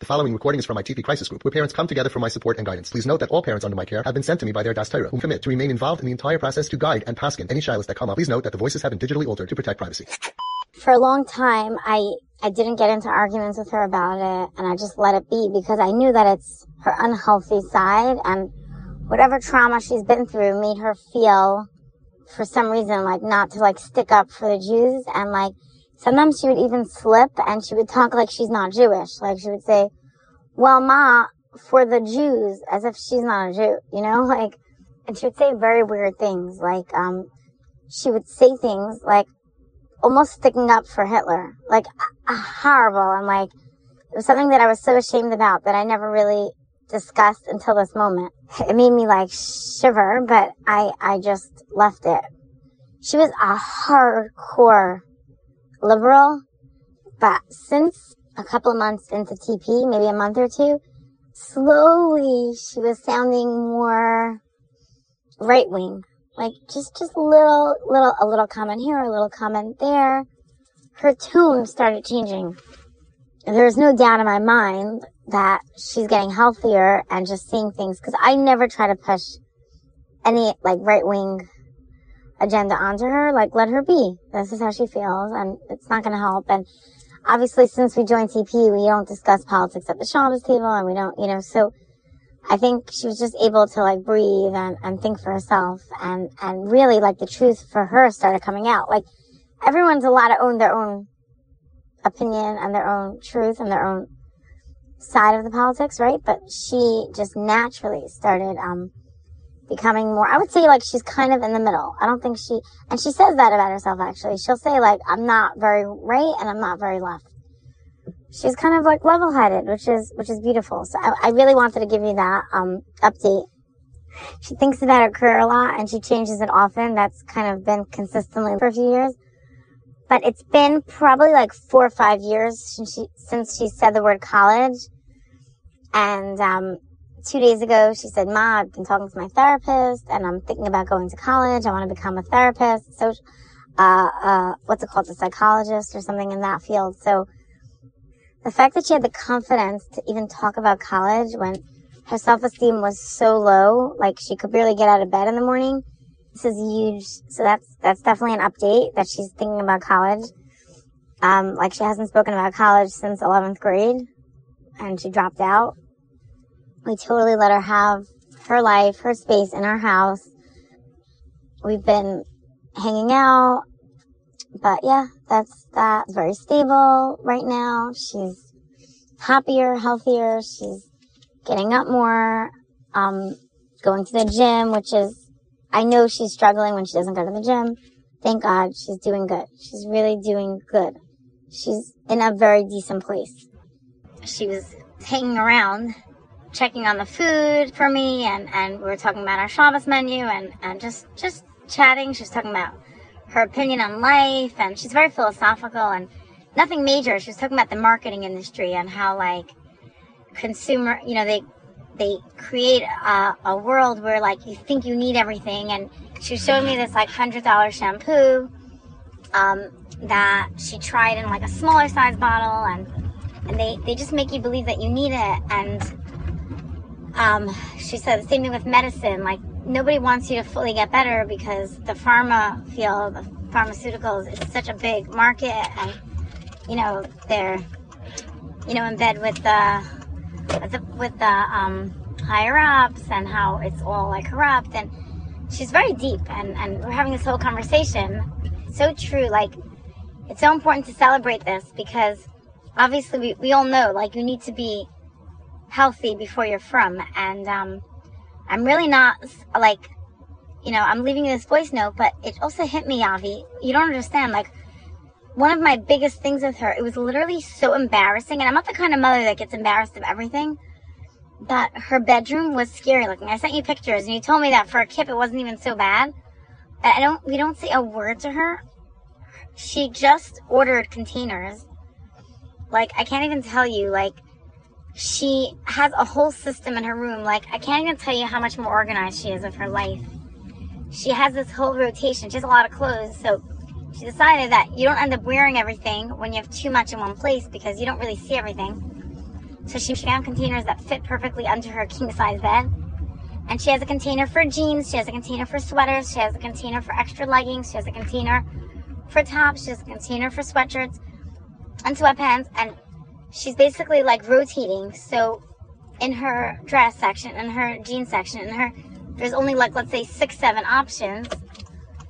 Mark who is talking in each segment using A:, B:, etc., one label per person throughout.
A: The following recording is from my TP Crisis Group, where parents come together for my support and guidance. Please note that all parents under my care have been sent to me by their Das Torah, who commit to remain involved in the entire process to guide and paskin any shilas that come up. Please note that the voices have been digitally altered to protect privacy.
B: For a long time, I, I didn't get into arguments with her about it, and I just let it be because I knew that it's her unhealthy side, and whatever trauma she's been through made her feel, for some reason, like not to like stick up for the Jews, and like sometimes she would even slip and she would talk like she's not Jewish. Like she would say, well, ma, for the Jews, as if she's not a Jew, you know, like, and she would say very weird things. Like, um, she would say things like almost sticking up for Hitler, like horrible. And like, it was something that I was so ashamed about that I never really discussed until this moment. It made me like shiver, but I, I just left it. She was a hardcore liberal, but since a couple of months into TP, maybe a month or two, slowly she was sounding more right wing. Like just, just little, little, a little comment here, a little comment there. Her tone started changing. There's no doubt in my mind that she's getting healthier and just seeing things because I never try to push any like right wing agenda onto her. Like let her be. This is how she feels and it's not going to help. And obviously since we joined TP, we don't discuss politics at the Shabbos table and we don't, you know, so I think she was just able to like breathe and, and think for herself and, and really like the truth for her started coming out. Like everyone's allowed to own their own opinion and their own truth and their own side of the politics, right? But she just naturally started, um, becoming more, I would say like she's kind of in the middle. I don't think she, and she says that about herself actually. She'll say like, I'm not very right and I'm not very left. She's kind of like level headed, which is, which is beautiful. So I, I really wanted to give you that, um, update. She thinks about her career a lot and she changes it often. That's kind of been consistently for a few years. But it's been probably like four or five years since she, since she said the word college. And, um, two days ago, she said, Ma, I've been talking to my therapist and I'm thinking about going to college. I want to become a therapist. So, uh, uh, what's it called? A psychologist or something in that field. So the fact that she had the confidence to even talk about college when her self-esteem was so low, like she could barely get out of bed in the morning. This is huge. So that's, that's definitely an update that she's thinking about college. Um, like she hasn't spoken about college since 11th grade and she dropped out. We totally let her have her life, her space in our house. We've been hanging out. But yeah, that's that. Very stable right now. She's happier, healthier. She's getting up more, um, going to the gym, which is, I know she's struggling when she doesn't go to the gym. Thank God she's doing good. She's really doing good. She's in a very decent place. She was hanging around checking on the food for me and, and we were talking about our Shabbos menu and, and just, just chatting. She was talking about her opinion on life and she's very philosophical and nothing major. She was talking about the marketing industry and how like consumer, you know, they, they create a, a world where like you think you need everything and she showed me this like hundred dollar shampoo um, that she tried in like a smaller size bottle and and they, they just make you believe that you need it and um, she said the same thing with medicine. Like nobody wants you to fully get better because the pharma field, the pharmaceuticals, is such a big market, and you know they're you know in bed with the with the, with the um, higher ups and how it's all like corrupt. And she's very deep, and and we're having this whole conversation. So true. Like it's so important to celebrate this because obviously we, we all know like you need to be healthy before you're frum. And um, I'm really not like, you know, I'm leaving this voice note, but it also hit me, Avi. You don't understand. Like, one of my biggest things with her, it was literally so embarrassing. And I'm not the kind of mother that gets embarrassed of everything. But her bedroom was scary looking. I sent you pictures, and you told me that for a kip, it wasn't even so bad. But I don't. We don't say a word to her. She just ordered containers. Like I can't even tell you. Like she has a whole system in her room. Like, I can't even tell you how much more organized she is with her life. She has this whole rotation. She has a lot of clothes. So she decided that you don't end up wearing everything when you have too much in one place because you don't really see everything. So she found containers that fit perfectly under her king size bed. And she has a container for jeans, she has a container for sweaters, she has a container for extra leggings, she has a container for tops, she has a container for sweatshirts and sweatpants. And she's basically like rotating. So in her dress section, in her jean section, in her, there's only like, let's say six, seven options.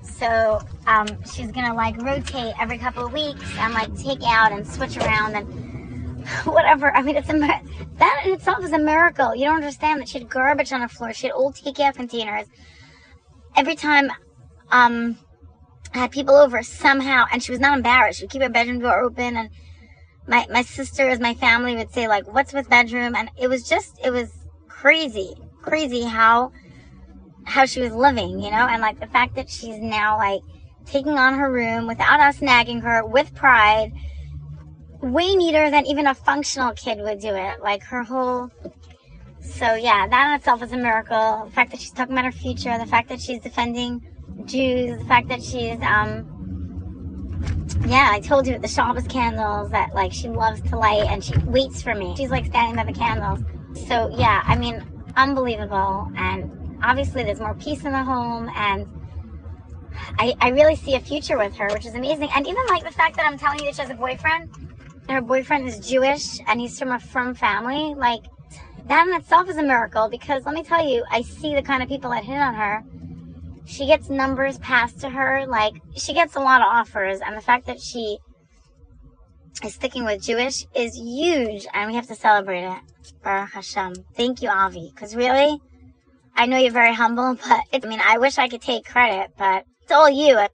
B: So um, she's gonna like rotate every couple of weeks and like take out and switch around and whatever. I mean, it's a that in itself is a miracle. You don't understand that she had garbage on the floor. She had old takeout containers. Every time um, I had people over somehow, and she was not embarrassed. She would keep her bedroom door open, and my my sisters, my family would say like, "What's with bedroom?" And it was just, it was crazy, crazy how how she was living, you know, and like the fact that she's now like taking on her room without us nagging her with pride, way neater than even a functional kid would do it. Like her whole. So yeah, that in itself is a miracle. The fact that she's talking about her future, the fact that she's defending Jews, the fact that she's um. Yeah, I told you the Shabbos candles that like she loves to light and she waits for me. She's like standing by the candles. So yeah, I mean, unbelievable and obviously there's more peace in the home and I, I really see a future with her, which is amazing. And even like the fact that I'm telling you that she has a boyfriend, her boyfriend is Jewish and he's from a frum family, like that in itself is a miracle because let me tell you, I see the kind of people that hit on her. She gets numbers passed to her, like she gets a lot of offers, and the fact that she is sticking with Jewish is huge, and we have to celebrate it. Baruch Hashem. Thank you, Avi, because really, I know you're very humble, but it, I mean, I wish I could take credit, but it's all you.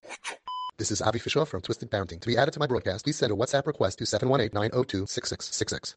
A: This is Avi Fishoff from Twisted Parenting. To be added to my broadcast, please send a WhatsApp request to 718 902 6666.